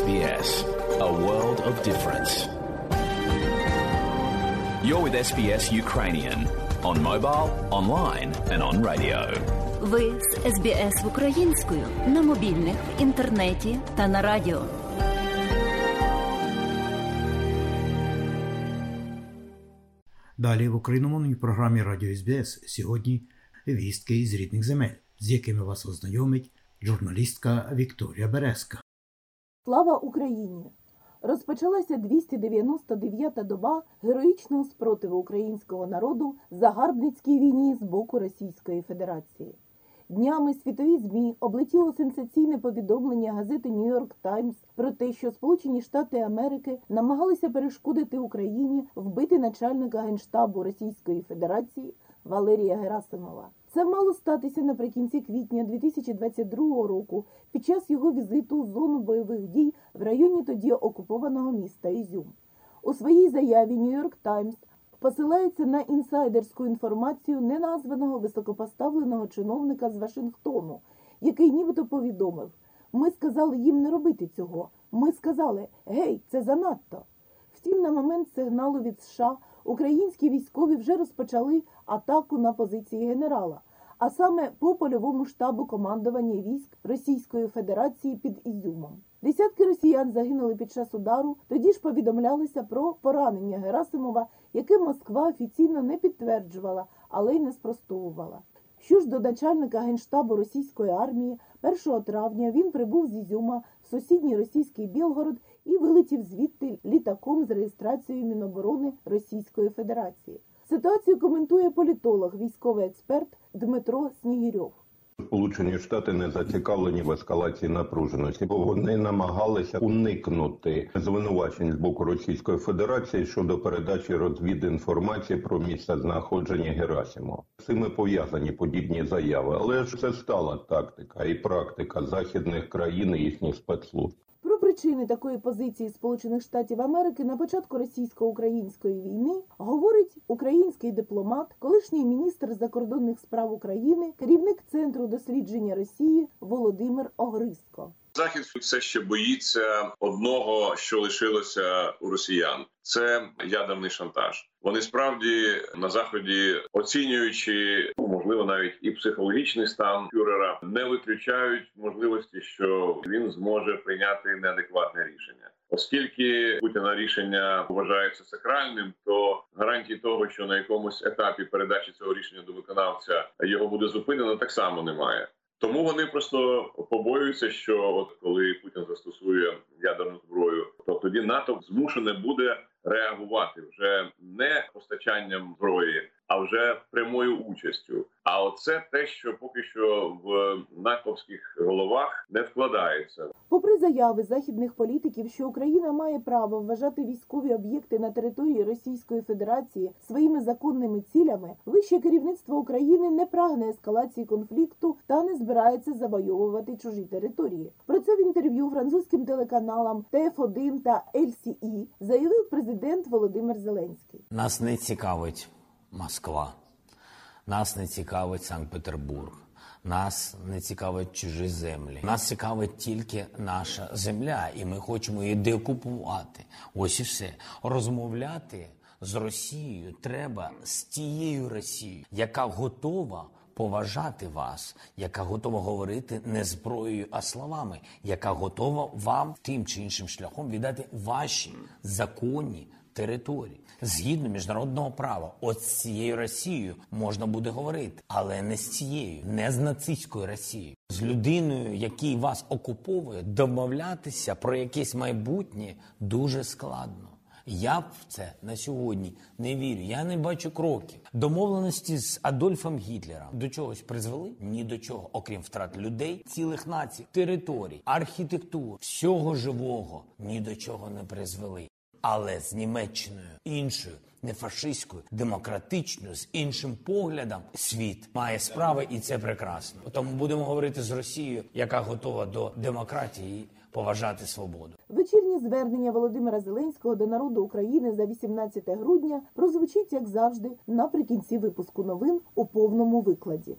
SBS, a world of difference. You're with SBS Ukrainian on mobile, online, and on radio. Ви з СБС українською на мобільних, в інтернеті та на радіо. Далі в україномовній програмі Радіо СБС сьогодні вістки із рідних земель, з якими вас ознайомить журналістка Вікторія Березка. Слава Україні! Розпочалася 299-та доба героїчного спротиву українського народу загарбницькій війні з боку Російської Федерації. Днями світові ЗМІ облетіло сенсаційне повідомлення газети Нью-Йорк Таймс про те, що Сполучені Штати Америки намагалися перешкодити Україні вбити начальника генштабу Російської Федерації Валерія Герасимова. Це мало статися наприкінці квітня 2022 року під час його візиту в зону бойових дій в районі тоді окупованого міста Ізюм. У своїй заяві Нью-Йорк Таймс посилається на інсайдерську інформацію неназваного високопоставленого чиновника з Вашингтону, який нібито повідомив: ми сказали їм не робити цього. Ми сказали, гей, це занадто. Втім, на момент сигналу від США українські військові вже розпочали атаку на позиції генерала, а саме по польовому штабу командування військ Російської Федерації під Ізюмом. Десятки росіян загинули під час удару. Тоді ж повідомлялося про поранення Герасимова, яке Москва офіційно не підтверджувала, але й не спростовувала. Що ж до начальника генштабу російської армії, 1 травня він прибув з Ізюма в сусідній російський Білгород і вилетів звідти літаком з реєстрацією Міноборони Російської Федерації. Ситуацію коментує політолог, військовий експерт Дмитро Снігірьов. Сполучені Штати не зацікавлені в ескалації напруженості, бо вони намагалися уникнути звинувачень з боку Російської Федерації щодо передачі розвідінформації про місце знаходження Герасимова. Цими пов'язані подібні заяви, але ж це стала тактика і практика західних країн і їхніх спецслужб. Причини такої позиції Сполучених Штатів Америки на початку російсько-української війни говорить український дипломат, колишній міністр закордонних справ України, керівник центру дослідження Росії Володимир Огриско. Захід все ще боїться одного, що лишилося у росіян. Це ядерний шантаж. Вони справді на заході, оцінюючи можливо навіть і психологічний стан фюрера, не виключають можливості, що він зможе прийняти неадекватне рішення. Оскільки Путіна рішення вважається сакральним, то гарантії того, що на якомусь етапі передачі цього рішення до виконавця його буде зупинено, так само немає. Тому вони просто побоюються, що от коли Путін застосує ядерну зброю, то тоді НАТО змушене буде реагувати вже не постачанням зброї, а вже прямою участю. А оце те, що поки що в натовських головах не вкладається. Попри заяви західних політиків, що Україна має право вважати військові об'єкти на території Російської Федерації своїми законними цілями, вище керівництво України не прагне ескалації конфлікту та не збирається завойовувати чужі території. Про це в інтерв'ю французьким телеканалам ТФ1 та LCE заявив президент Володимир Зеленський. Нас не цікавить Москва, нас не цікавить Санкт-Петербург. Нас не цікавить чужі землі. Нас цікавить тільки наша земля, і ми хочемо її деокупувати. Ось і все. Розмовляти з Росією треба з тією Росією, яка готова поважати вас, яка готова говорити не зброєю, а словами, яка готова вам тим чи іншим шляхом віддати ваші законні території згідно міжнародного права. От з цією Росією можна буде говорити, але не з цією, не з нацистською Росією, з людиною, який вас окуповує, домовлятися про якесь майбутнє дуже складно. Я б в це на сьогодні не вірю. Я не бачу кроків. Домовленості з Адольфом Гітлером до чогось призвели? Ні до чого, окрім втрат людей, цілих націй, територій, архітектур, всього живого ні до чого не призвели. Але з Німеччиною іншою, не фашистською, демократичною, з іншим поглядом світ має справи, і це прекрасно. Тому будемо говорити з Росією, яка готова до демократії поважати свободу. Вечірнє звернення Володимира Зеленського до народу України за 18 грудня прозвучить, як завжди, наприкінці випуску новин у повному викладі.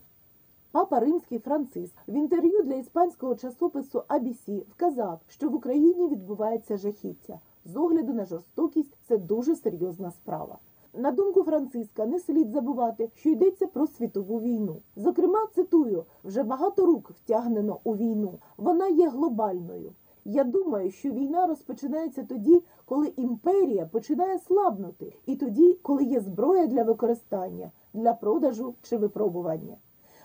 Папа Римський Франциск в інтерв'ю для іспанського часопису ABC вказав, що в Україні відбувається жахіття. З огляду на жорстокість це дуже серйозна справа. На думку Франциска, не слід забувати, що йдеться про світову війну. Зокрема, цитую: вже багато рук втягнено у війну. Вона є глобальною. Я думаю, що війна розпочинається тоді, коли імперія починає слабнути, і тоді, коли є зброя для використання, для продажу чи випробування.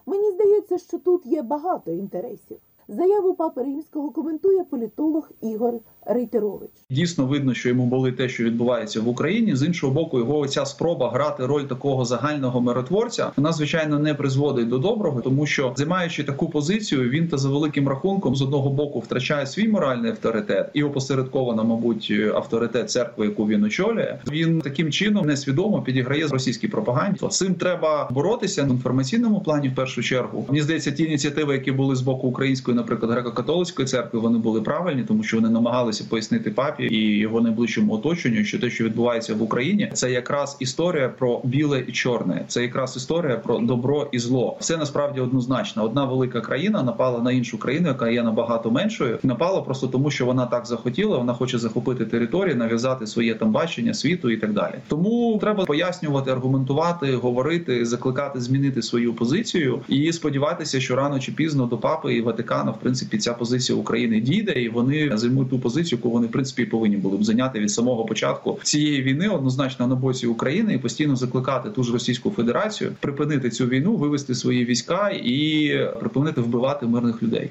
Мені здається, що тут є багато інтересів. Заяву папи римського коментує політолог Ігор Рейтерович. Дійсно видно, що йому були те, що відбувається в Україні. З іншого боку, його ця спроба грати роль такого загального миротворця, вона звичайно не призводить до доброго, тому що займаючи таку позицію, він та за великим рахунком з одного боку втрачає свій моральний авторитет і опосередковано, мабуть, авторитет церкви, яку він очолює. Він таким чином несвідомо підіграє російській пропаганді. Цим треба боротися в інформаційному плані в першу чергу. Мені здається, ті ініціативи, які були з боку української, наприклад, греко-католицької церкви, вони були правильні, тому що вони намагалися пояснити папі і його найближчому оточенню, що те, що відбувається в Україні, це якраз історія про біле і чорне. Це якраз історія про добро і зло. Все насправді однозначно. Одна велика країна напала на іншу країну, яка є набагато меншою. Напала просто тому, що вона так захотіла. Вона хоче захопити територію, нав'язати своє там бачення світу і так далі. Тому треба пояснювати, аргументувати, говорити, закликати змінити свою позицію і сподіватися, що рано чи пізно до папи і Ватикана, в принципі, ця позиція України дійде, і вони займуть ту позицію, яку вони в принципі повинні були б зайняти від самого початку цієї війни, однозначно на боці України, і постійно закликати ту ж Російську Федерацію припинити цю війну, вивести свої війська і припинити вбивати мирних людей.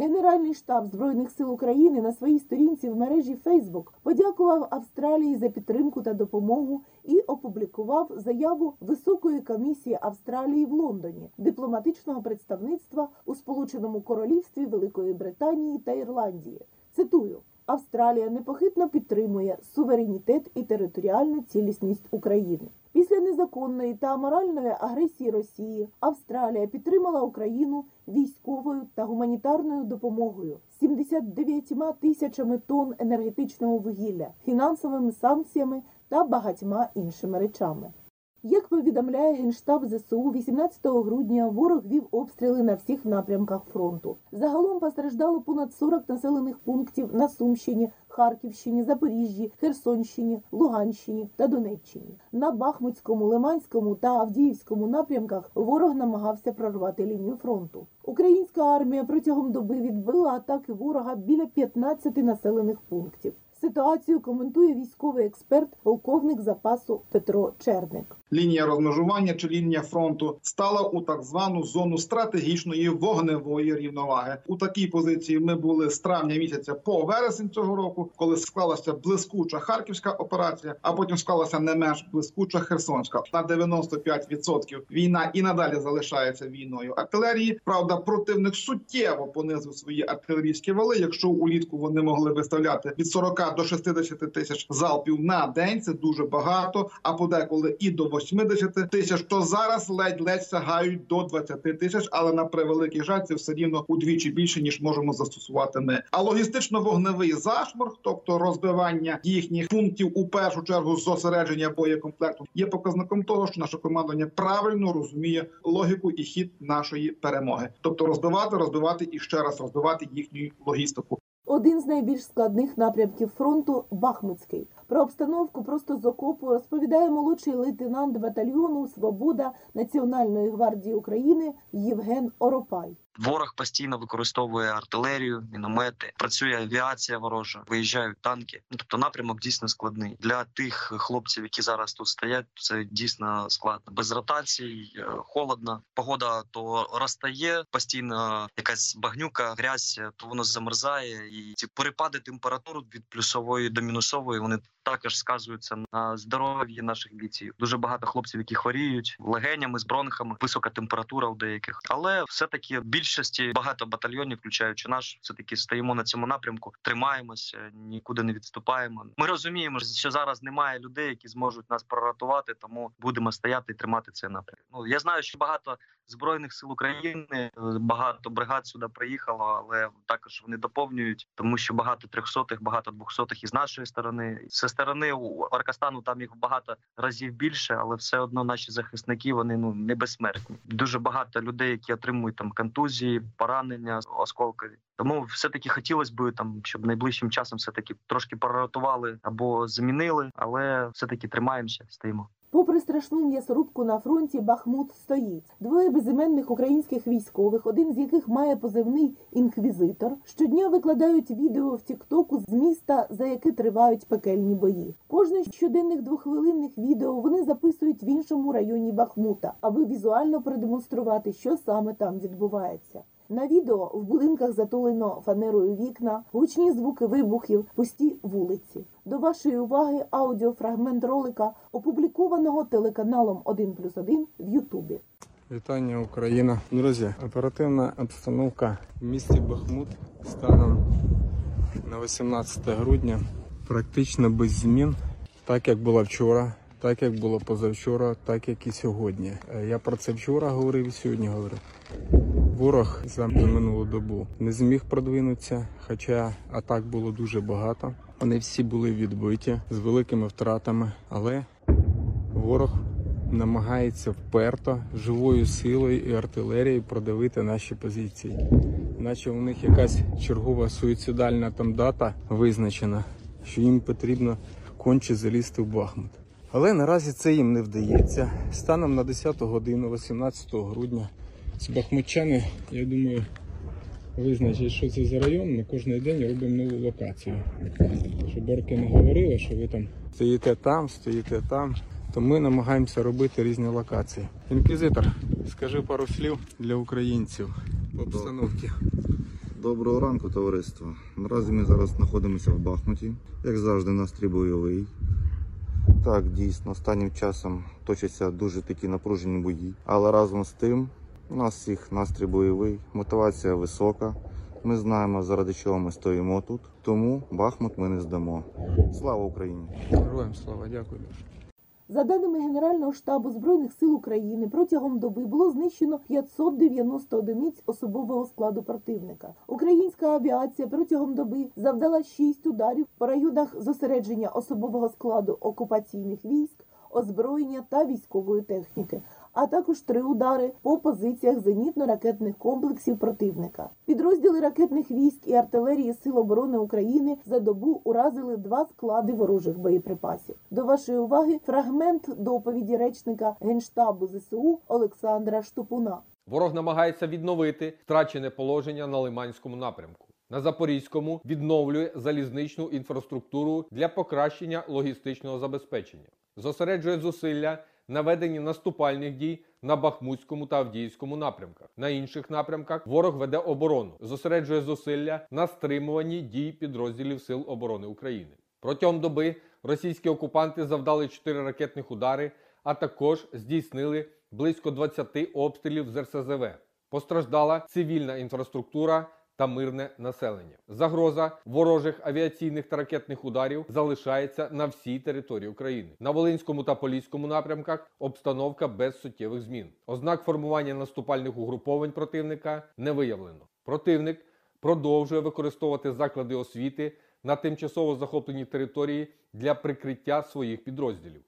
Генеральний штаб Збройних сил України на своїй сторінці в мережі Facebook подякував Австралії за підтримку та допомогу і опублікував заяву Високої комісії Австралії в Лондоні, дипломатичного представництва у Сполученому Королівстві Великої Британії та Ірландії. Цитую. Австралія непохитно підтримує суверенітет і територіальну цілісність України. Незаконної та аморальної агресії Росії Австралія підтримала Україну військовою та гуманітарною допомогою, 79 тисячами тонн енергетичного вугілля, фінансовими санкціями та багатьма іншими речами. Як повідомляє Генштаб ЗСУ, 18 грудня ворог вів обстріли на всіх напрямках фронту. Загалом постраждало понад 40 населених пунктів на Сумщині, Харківщині, Запоріжжі, Херсонщині, Луганщині та Донеччині. На Бахмутському, Лиманському та Авдіївському напрямках ворог намагався прорвати лінію фронту. Українська армія протягом доби відбила атаки ворога біля 15 населених пунктів. Ситуацію коментує військовий експерт, полковник запасу Петро Черник. Лінія розмежування чи лінія фронту стала у так звану зону стратегічної вогневої рівноваги. У такій позиції ми були з травня місяця по вересень цього року, коли склалася блискуча харківська операція, а потім склалася не менш блискуча Херсонська. На 95% війна і надалі залишається війною артилерії. Правда, противник суттєво понизив свої артилерійські вали. Якщо улітку вони могли виставляти від 40 до 60 тисяч залпів на день, це дуже багато. А подеколи і до 80 тисяч, то зараз ледь-ледь сягають до 20 тисяч, але на превеликий жаль, це все рівно удвічі більше ніж можемо застосувати ми. А логістично-вогневий зашморг, тобто розбивання їхніх пунктів у першу чергу зосередження боєкомплекту, є показником того, що наше командування правильно розуміє логіку і хід нашої перемоги, тобто розбивати, розбивати і ще раз розбивати їхню логістику. Один з найбільш складних напрямків фронту Бахмутський. Про обстановку просто з окопу розповідає молодший лейтенант батальйону Свобода Національної гвардії України Євген Оропай. Ворог постійно використовує артилерію, міномети, працює авіація ворожа, виїжджають танки. Ну тобто напрямок дійсно складний для тих хлопців, які зараз тут стоять. Це дійсно складно. Без ротацій, е, холодно. Погода то розтає, постійно якась багнюка, грязь, то воно замерзає, і ці перепади температур від плюсової до мінусової вони також сказуються на здоров'ї наших бійців. Дуже багато хлопців, які хворіють легенями з бронхами, висока температура у деяких, але все таки більшості багато батальйонів, включаючи наш, все таки стоїмо на цьому напрямку, тримаємося, нікуди не відступаємо. Ми розуміємо, що зараз немає людей, які зможуть нас проратувати, тому будемо стояти і тримати цей напрямок. Ну я знаю, що багато збройних сил України, багато бригад сюди приїхало, але також вони доповнюють, тому що багато трьохсотих, багато двохсотих із нашої сторони. Зі сторони у Аркастану там їх багато разів більше, але все одно наші захисники вони ну не безсмертні. Дуже багато людей, які отримують там контузії, поранення осколкові. Тому все таки хотілося б там, щоб найближчим часом все таки трошки прорятували або замінили, але все таки тримаємося, стоїмо. Попри страшну м'ясорубку на фронті, Бахмут стоїть. Двоє безіменних українських військових, один з яких має позивний інквізитор, щодня викладають відео в Тіктоку з міста, за яке тривають пекельні бої. Кожне щоденних двохвилинних відео вони записують в іншому районі Бахмута, аби візуально продемонструвати, що саме там відбувається. На відео в будинках затулено фанерою вікна, гучні звуки вибухів, пусті вулиці. До вашої уваги аудіофрагмент ролика, опублікованого телеканалом 1 плюс 1 в Ютубі. Вітання Україна. Друзі, оперативна обстановка в місті Бахмут станом на 18 грудня практично без змін, так як було вчора, так як було позавчора, так як і сьогодні. Я про це вчора говорив сьогодні говорю. Ворог за минулу добу не зміг продвинутися, хоча атак було дуже багато. Вони всі були відбиті з великими втратами, але ворог намагається вперто живою силою і артилерією продавити наші позиції. Наче у них якась чергова суїцидальна там дата визначена, що їм потрібно конче залізти в Бахмут. Але наразі це їм не вдається. Станом на 10 годину, 18 грудня, з Бахмутчани, я думаю, визначить, що це за район. Ми кожен день робимо нову локацію. Щоб орки не говорили, що ви там стоїте там, стоїте там. То ми намагаємося робити різні локації. Інквізитор, скажи пару слів для українців по обстановці. Доброго ранку, товариство. Наразі ми зараз знаходимося в Бахмуті. Як завжди, настрій бойовий. Так, дійсно, останнім часом точаться дуже такі напружені бої. Але разом з тим, у нас всіх настрій бойовий, мотивація висока. Ми знаємо, заради чого ми стоїмо тут. Тому Бахмут ми не здамо. Слава Україні! Героям слава, дякую. За даними Генерального штабу Збройних сил України, протягом доби було знищено 590 одиниць особового складу противника. Українська авіація протягом доби завдала 6 ударів по районах зосередження особового складу окупаційних військ, озброєння та військової техніки, а також три удари по позиціях зенітно-ракетних комплексів противника. Підрозділи ракетних військ і артилерії Сил оборони України за добу уразили два склади ворожих боєприпасів. До вашої уваги фрагмент доповіді речника генштабу ЗСУ Олександра Штупуна. Ворог намагається відновити втрачене положення на Лиманському напрямку. На Запорізькому відновлює залізничну інфраструктуру для покращення логістичного забезпечення, зосереджує зусилля на веденні наступальних дій на Бахмутському та Авдіївському напрямках. На інших напрямках ворог веде оборону, зосереджує зусилля на стримуванні дій підрозділів Сил оборони України. Протягом доби російські окупанти завдали 4 ракетних удари, а також здійснили близько 20 обстрілів з РСЗВ. Постраждала цивільна інфраструктура та мирне населення. Загроза ворожих авіаційних та ракетних ударів залишається на всій території України. На Волинському та Поліському напрямках обстановка без суттєвих змін. Ознак формування наступальних угруповань противника не виявлено. Противник продовжує використовувати заклади освіти на тимчасово захопленій території для прикриття своїх підрозділів.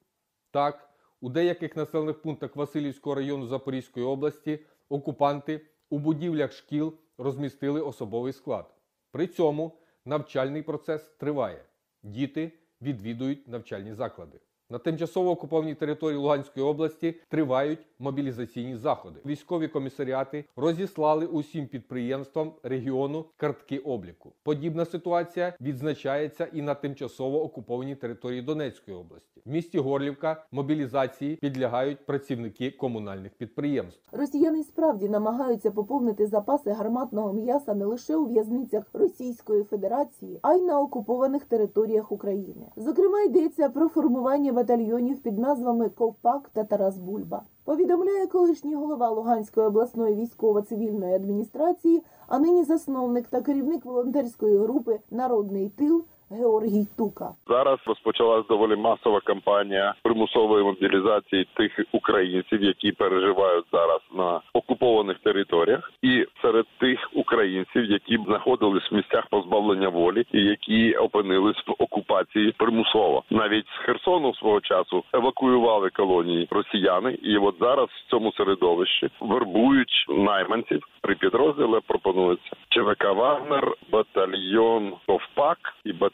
Так, у деяких населених пунктах Васильівського району Запорізької області окупанти у будівлях шкіл розмістили особовий склад. При цьому навчальний процес триває. Діти відвідують навчальні заклади. На тимчасово окупованій території Луганської області тривають мобілізаційні заходи. Військові комісаріати розіслали усім підприємствам регіону картки обліку. Подібна ситуація відзначається і на тимчасово окупованій території Донецької області. В місті Горлівка мобілізації підлягають працівники комунальних підприємств. Росіяни справді намагаються поповнити запаси гарматного м'яса не лише у в'язницях Російської Федерації, а й на окупованих територіях України. Зокрема, йдеться про формування батальйонів під назвами Ковпак та Тарас Бульба. Повідомляє колишній голова Луганської обласної військово-цивільної адміністрації, а нині засновник та керівник волонтерської групи Народний тил Георгій Тука. Зараз розпочалась доволі масова кампанія примусової мобілізації тих українців, які переживають зараз на окупованих територіях, і серед тих українців, які знаходились в місцях позбавлення волі і які опинились в окупації примусово. Навіть з Херсону свого часу евакуювали колонії росіяни, і от зараз в цьому середовищі вербують найманців. При підрозділі пропонується ЧВК Вагнер, батальйон Ковпак і батальйон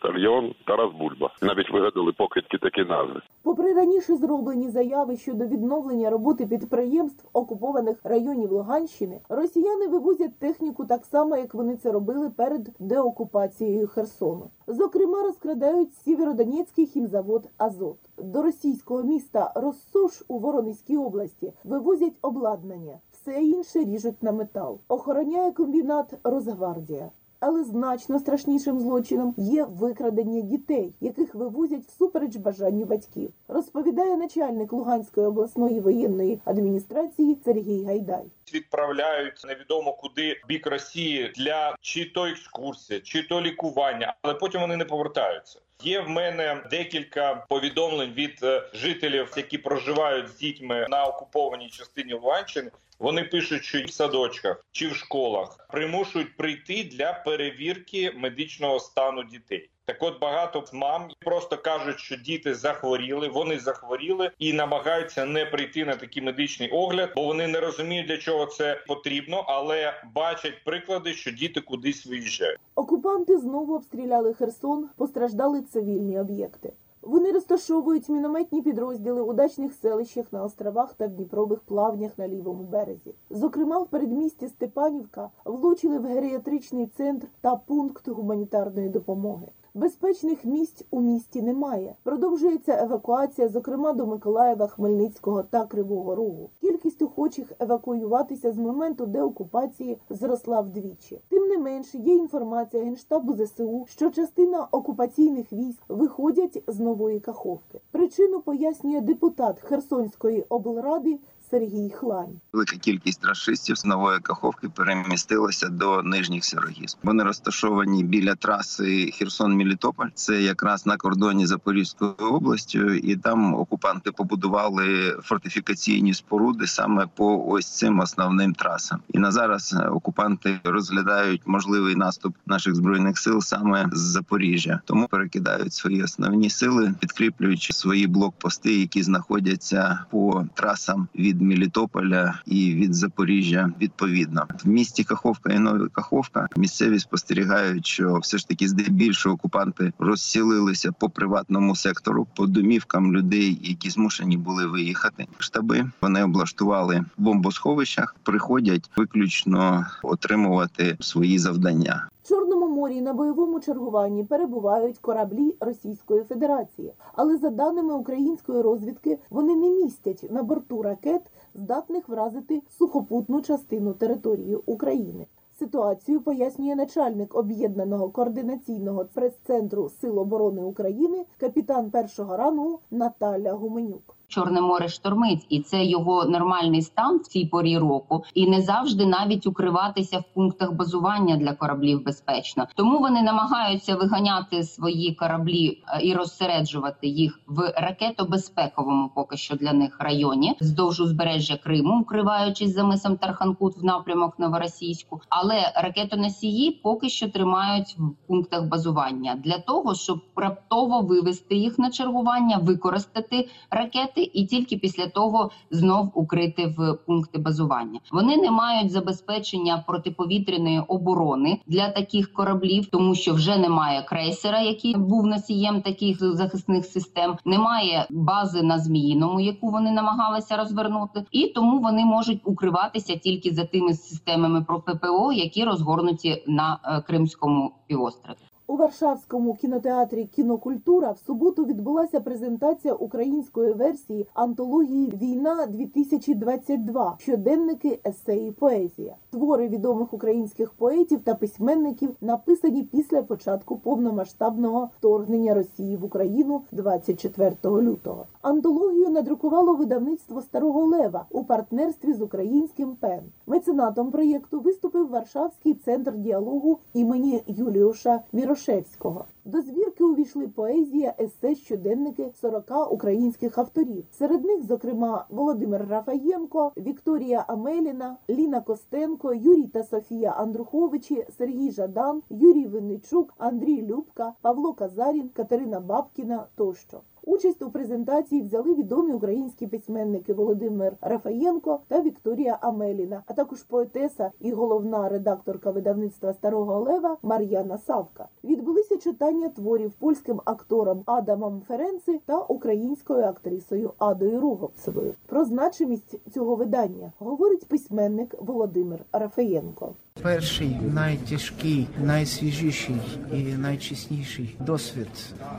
Тарас Бульба. Навіть вигадали покидьки такі назви. Попри раніше зроблені заяви щодо відновлення роботи підприємств окупованих районів Луганщини, росіяни вивозять техніку так само, як вони це робили перед деокупацією Херсону. Зокрема, розкрадають Сєвєродонецький хімзавод Азот. До російського міста Россош у Воронезькій області вивозять обладнання, все інше ріжуть на метал. Охороняє комбінат Росгвардія. Але значно страшнішим злочином є викрадення дітей, яких вивозять всупереч бажанню батьків, розповідає начальник Луганської обласної воєнної адміністрації Сергій Гайдай. Відправляють невідомо куди бік Росії для чи то екскурсії, чи то лікування, але потім вони не повертаються. Є в мене декілька повідомлень від е, жителів, які проживають з дітьми на окупованій частині Луганщини. Вони пишуть, що в садочках чи в школах примушують прийти для перевірки медичного стану дітей. Так от багато мам просто кажуть, що діти захворіли, вони захворіли і намагаються не прийти на такий медичний огляд, бо вони не розуміють для чого це потрібно, але бачать приклади, що діти кудись виїжджають. Окупанти знову обстріляли Херсон, постраждали цивільні об'єкти. Вони розташовують мінометні підрозділи у дачних селищах на островах та в Дніпрових плавнях на лівому березі. Зокрема, в передмісті Степанівка влучили в геріатричний центр та пункт гуманітарної допомоги. Безпечних місць у місті немає. Продовжується евакуація, зокрема до Миколаєва, Хмельницького та Кривого Рогу. Кількість охочих евакуюватися з моменту деокупації зросла вдвічі. Тим не менше, є інформація генштабу ЗСУ, що частина окупаційних військ виходять з нової каховки. Причину пояснює депутат Херсонської облради Сергій Хлань. Велика кількість расистів з нової каховки перемістилася до нижніх сирогіз. Вони розташовані біля траси Херсон-Мілітополь. Це якраз на кордоні Запорізькою областю, і там окупанти побудували фортифікаційні споруди саме по ось цим основним трасам. І на зараз окупанти розглядають можливий наступ наших збройних сил саме з Запоріжжя, тому перекидають свої основні сили, підкріплюючи свої блокпости, які знаходяться по трасам від Мелітополя і від Запоріжжя. Відповідно, в місті Каховка і Нові Каховка місцеві спостерігають, що все ж таки здебільшого окупанти розсілилися по приватному сектору, по домівкам людей, які змушені були виїхати. Штаби вони облаштували в бомбосховищах, приходять виключно отримувати свої завдання. Чорному морі на бойовому чергуванні перебувають кораблі Російської Федерації, але за даними української розвідки, вони не містять на борту ракет, здатних вразити сухопутну частину території України. Ситуацію пояснює начальник об'єднаного координаційного прес-центру Сил оборони України, капітан першого рангу Наталя Гуменюк. Чорне море штормить, і це його нормальний стан в цій порі року, і не завжди навіть укриватися в пунктах базування для кораблів безпечно. Тому вони намагаються виганяти свої кораблі е, і розсереджувати їх в ракетобезпековому, поки що для них районі, вздовж узбережжя Криму, укриваючись за мисом Тарханкут в напрямок Новоросійську. Але ракетоносії поки що тримають в пунктах базування для того, щоб раптово вивести їх на чергування, використати ракети і тільки після того знов укрити в пункти базування. Вони не мають забезпечення протиповітряної оборони для таких кораблів, тому що вже немає крейсера, який був носієм таких захисних систем. Немає бази на зміїному, яку вони намагалися розвернути, і тому вони можуть укриватися тільки за тими системами про ППО, які розгорнуті на е, Кримському півострові. У Варшавському кінотеатрі Кінокультура в суботу відбулася презентація української версії антології Війна 2022 щоденники есеї поезія. Твори відомих українських поетів та письменників написані після початку повномасштабного вторгнення Росії в Україну 24 лютого. Антологію надрукувало видавництво Старого Лева у партнерстві з українським ПЕН. Меценатом проєкту виступив Варшавський центр діалогу імені Юліуша Мірошевського. До звірки увійшли поезія, есе, щоденники 40 українських авторів. Серед них, зокрема, Володимир Рафаєнко, Вікторія Амеліна, Ліна Костенко, Юрій та Софія Андруховичі, Сергій Жадан, Юрій Винничук, Андрій Любка, Павло Казарін, Катерина Бабкіна тощо. Участь у презентації взяли відомі українські письменники Володимир Рафаєнко та Вікторія Амеліна, а також поетеса і головна редакторка видавництва Старого Лева Мар'яна Савка. Відбулися читання творів польським актором Адамом Ференци та українською актрисою Адою Руговцевою. Про значимість цього видання говорить письменник Володимир Рафаєнко. Перший найтяжкий, найсвіжіший і найчесніший досвід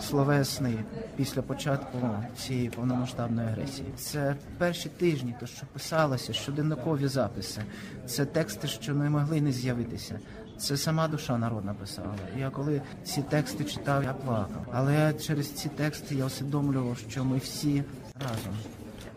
словесний після початку цієї повномасштабної агресії. Це перші тижні, то що писалося, щоденникові записи, це тексти, що не могли не з'явитися. Це сама душа народна писала. Я коли ці тексти читав, я плакав. Але через ці тексти я усвідомлював, що ми всі разом,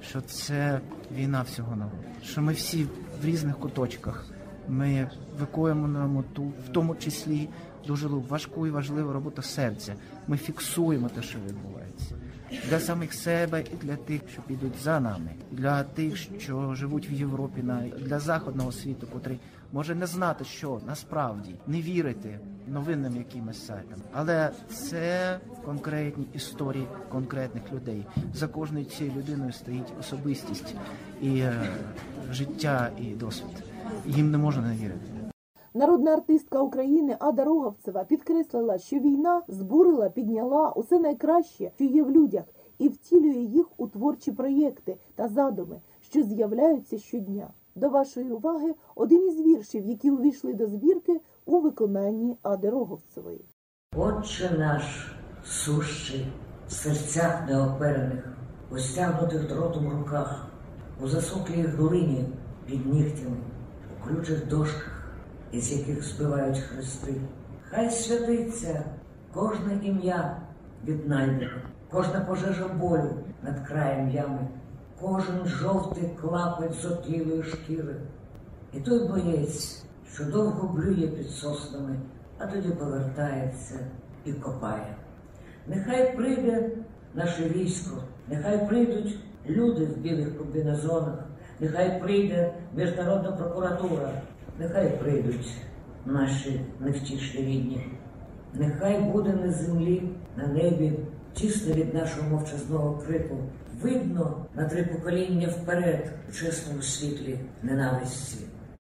що це війна всього народу, що ми всі в різних куточках. Ми виконуємо ту, в тому числі дуже важку і важливу роботу серця. Ми фіксуємо те, що відбувається для самих себе і для тих, що підуть за нами, для тих, що живуть в Європі, для західного світу, котрий може не знати, що насправді не вірити новинним якимось сайтам, але це конкретні історії конкретних людей. За кожною цією людиною стоїть особистість і е, життя і досвід. Їм не можна не вірити. Народна артистка України Ада Роговцева підкреслила, що війна збурила, підняла усе найкраще, що є в людях, і втілює їх у творчі проєкти та задуми, що з'являються щодня. До вашої уваги один із віршів, які увійшли до збірки у виконанні Ади Роговцевої. Отче наш сущий в серцях неоперених, у стягнутих дротом руках, у засоклій глині під нігтями, у ключих дошках із яких збивають хрести. Хай святиться кожне ім'я віднайдено, кожна пожежа болю над краєм ями, кожен жовтий клапоть з отлілої шкіри. І той боєць, що довго блює під соснами, а тоді повертається і копає. Нехай прийде наше військо, нехай прийдуть люди в білих комбінезонах, нехай прийде міжнародна прокуратура. Нехай прийдуть наші невтішні рідні, нехай буде на землі, на небі, тісно від нашого мовчазного крику, видно на три покоління вперед у чесному світлі ненависті.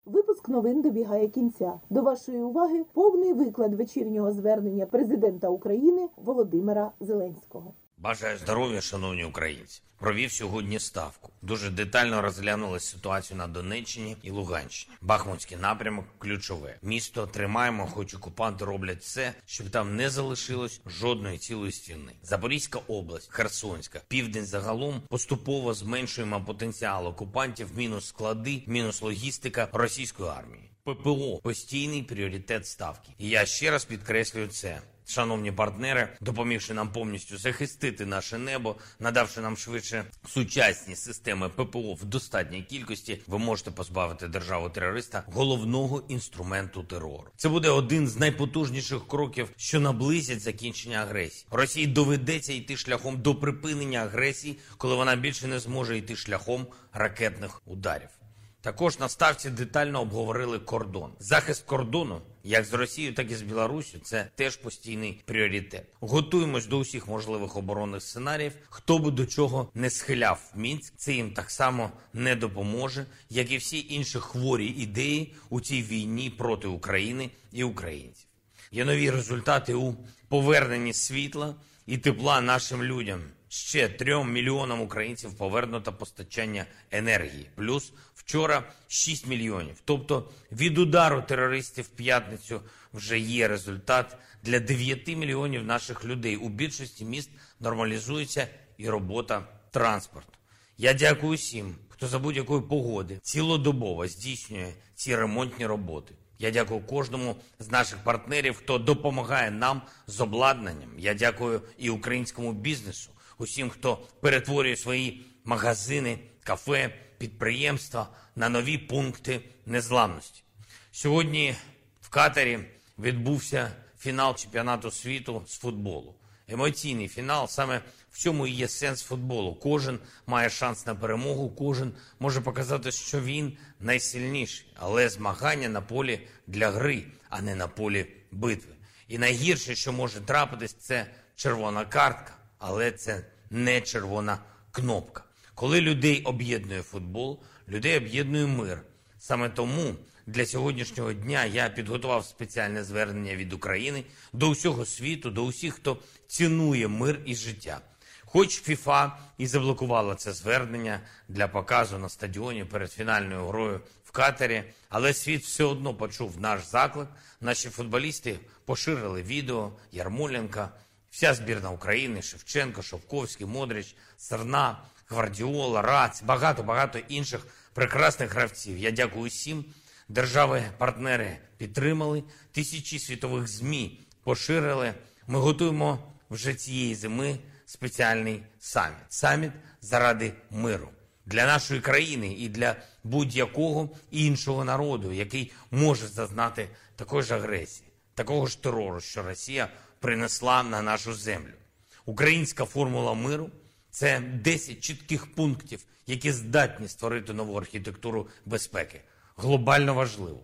Випуск новин добігає кінця. До вашої уваги повний виклад вечірнього звернення президента України Володимира Зеленського. Бажаю здоров'я, шановні українці. Провів сьогодні ставку. Дуже детально розглянули ситуацію на Донеччині і Луганщині. Бахмутський напрямок ключове. Місто тримаємо, хоч окупанти роблять все, щоб там не залишилось жодної цілої стіни. Запорізька область, Херсонська, південь загалом поступово зменшуємо потенціал окупантів. Мінус склади, мінус логістика російської армії. ППО постійний пріоритет ставки. І я ще раз підкреслюю це. Шановні партнери, допомігши нам повністю захистити наше небо, надавши нам швидше сучасні системи ППО в достатній кількості, ви можете позбавити державу терориста головного інструменту терору. Це буде один з найпотужніших кроків, що наблизять закінчення агресії. Росії доведеться йти шляхом до припинення агресії, коли вона більше не зможе йти шляхом ракетних ударів. Також на ставці детально обговорили кордон. Захист кордону, як з Росією, так і з Білоруссю, це теж постійний пріоритет. Готуємось до усіх можливих оборонних сценаріїв. Хто би до чого не схиляв Мінськ, це їм так само не допоможе, як і всі інші хворі ідеї у цій війні проти України і українців. Є нові результати у поверненні світла і тепла нашим людям. Ще трьом мільйонам українців повернуто постачання енергії. Плюс вчора 6 мільйонів. Тобто від удару терористів в п'ятницю вже є результат для 9 мільйонів наших людей. У більшості міст нормалізується і робота транспорту. Я дякую всім, хто за будь-якої погоди цілодобово здійснює ці ремонтні роботи. Я дякую кожному з наших партнерів, хто допомагає нам з обладнанням. Я дякую і українському бізнесу, усім, хто перетворює свої магазини, кафе, підприємства на нові пункти незламності. Сьогодні в Катарі відбувся фінал чемпіонату світу з футболу. Емоційний фінал саме в цьому і є сенс футболу. Кожен має шанс на перемогу, кожен може показати, що він найсильніший, але змагання на полі для гри, а не на полі битви. І найгірше, що може трапитись, це червона картка, але це не червона кнопка. Коли людей об'єднує футбол, людей об'єднує мир. Саме тому для сьогоднішнього дня я підготував спеціальне звернення від України до усього світу, до усіх, хто цінує мир і життя. Хоч ФІФА і заблокувала це звернення для показу на стадіоні перед фінальною грою в Катері, але світ все одно почув наш заклик. Наші футболісти поширили відео Ярмоленка, вся збірна України, Шевченко, Шовковський, Модрич, Серна, Гвардіола, Рац, багато багато інших прекрасних гравців. Я дякую всім. Держави-партнери підтримали, тисячі світових ЗМІ поширили. Ми готуємо вже цієї зими спеціальний саміт. Саміт заради миру для нашої країни і для будь-якого іншого народу, який може зазнати такої ж агресії, такого ж терору, що Росія принесла на нашу землю. Українська формула миру це 10 чітких пунктів, які здатні створити нову архітектуру безпеки. Глобально важливо.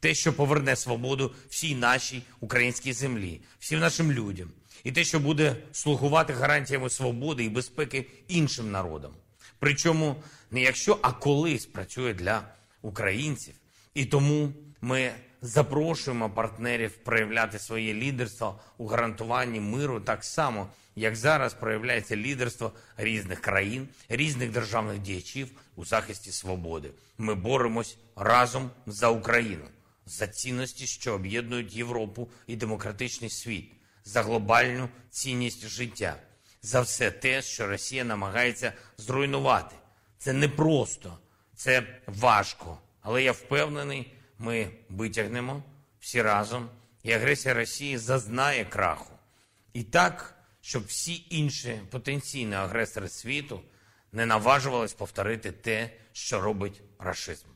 Те, що поверне свободу всій нашій українській землі, всім нашим людям, і те, що буде слугувати гарантіями свободи і безпеки іншим народам. Причому не якщо, а коли спрацює для українців. І тому ми запрошуємо партнерів проявляти своє лідерство у гарантуванні миру так само, як зараз проявляється лідерство різних країн, різних державних діячів у захисті свободи. Ми боремось разом за Україну, за цінності, що об'єднують Європу і демократичний світ, за глобальну цінність життя, за все те, що Росія намагається зруйнувати. Це непросто, це важко, але я впевнений, ми витягнемо всі разом, і агресія Росії зазнає краху. І так, щоб всі інші потенційні агресори світу не наважувались повторити те, що робить рашизм.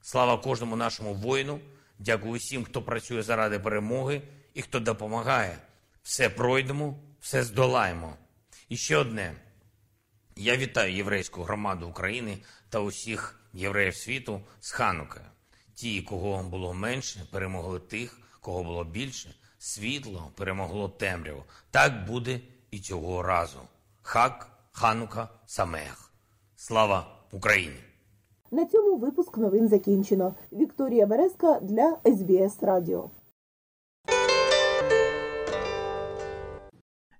Слава кожному нашому воїну. Дякую всім, хто працює заради перемоги і хто допомагає. Все пройдемо, все здолаємо. І ще одне. Я вітаю єврейську громаду України та усіх євреїв світу з Ханукою. Ті, кого було менше, перемогли тих, кого було більше. Світло перемогло темряву. Так буде і цього разу. Хак, Ханука, Самех. Слава Україні! На цьому випуск новин закінчено. Вікторія Березка для СБС Радіо.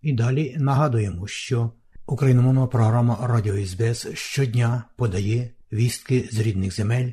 І далі нагадуємо, що україномовна програма Радіо СБС щодня подає вістки з рідних земель